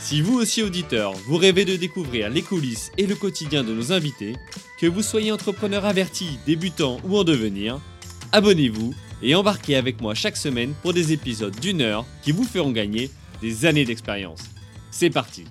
Si vous aussi auditeur, vous rêvez de découvrir les coulisses et le quotidien de nos invités, que vous soyez entrepreneur averti, débutant ou en devenir, abonnez-vous et embarquez avec moi chaque semaine pour des épisodes d'une heure qui vous feront gagner des années d'expérience. C'est parti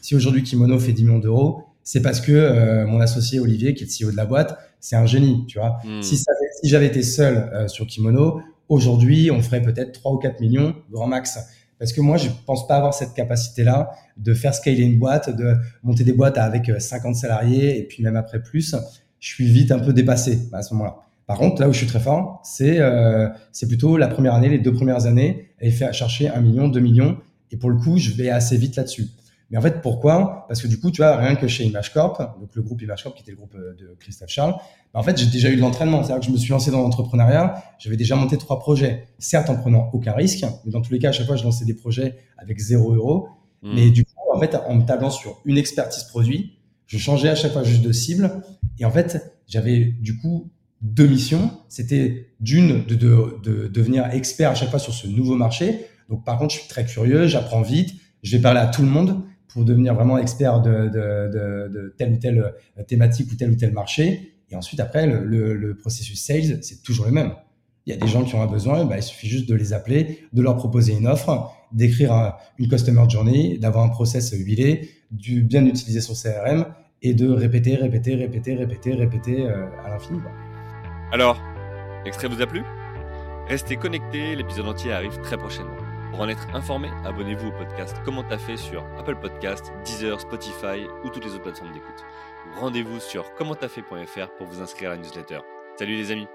Si aujourd'hui Kimono fait 10 millions d'euros, c'est parce que euh, mon associé Olivier, qui est le CEO de la boîte, c'est un génie, tu vois. Hmm. Si, j'avais été seul euh, sur Kimono, aujourd'hui, on ferait peut-être 3 ou 4 millions, grand max. Parce que moi, je pense pas avoir cette capacité-là de faire scaler une boîte, de monter des boîtes avec euh, 50 salariés et puis même après plus. Je suis vite un peu dépassé à ce moment-là. Par contre, là où je suis très fort, c'est euh, c'est plutôt la première année, les deux premières années, et faire chercher un million, 2 millions. Et pour le coup, je vais assez vite là-dessus. Mais en fait, pourquoi? Parce que du coup, tu vois, rien que chez ImageCorp, donc le groupe ImageCorp qui était le groupe euh, de Christophe Charles, bah, en fait, j'ai déjà eu de l'entraînement. C'est-à-dire que je me suis lancé dans l'entrepreneuriat, j'avais déjà monté trois projets, certes en prenant aucun risque, mais dans tous les cas, à chaque fois, je lançais des projets avec zéro euro. Hmm. Mais du coup, en fait, en me tablant sur une expertise produit, je changeais à chaque fois juste de cible. Et en fait, j'avais du coup deux missions. C'était d'une, de, de, de devenir expert à chaque fois sur ce nouveau marché. Donc, par contre, je suis très curieux, j'apprends vite, je vais parler à tout le monde pour devenir vraiment expert de, telle ou telle euh, thématique ou tel ou tel marché. Et ensuite, après, le, processus sales, c'est toujours le même. Il y a des gens qui ont un besoin, bah, il suffit juste de les appeler, de leur proposer une offre, d'écrire un- une customer journey, d'avoir un process huilé, du bien utiliser son CRM et de répéter, répéter, répéter, répéter, répéter euh, à l'infini. Alors, l'extrait vous a plu? Restez connectés, l'épisode entier arrive très prochainement. Pour en être informé, abonnez-vous au podcast Comment t'as fait sur Apple Podcast, Deezer, Spotify ou toutes les autres plateformes d'écoute. Ou Rendez-vous sur commenttafait.fr pour vous inscrire à la newsletter. Salut les amis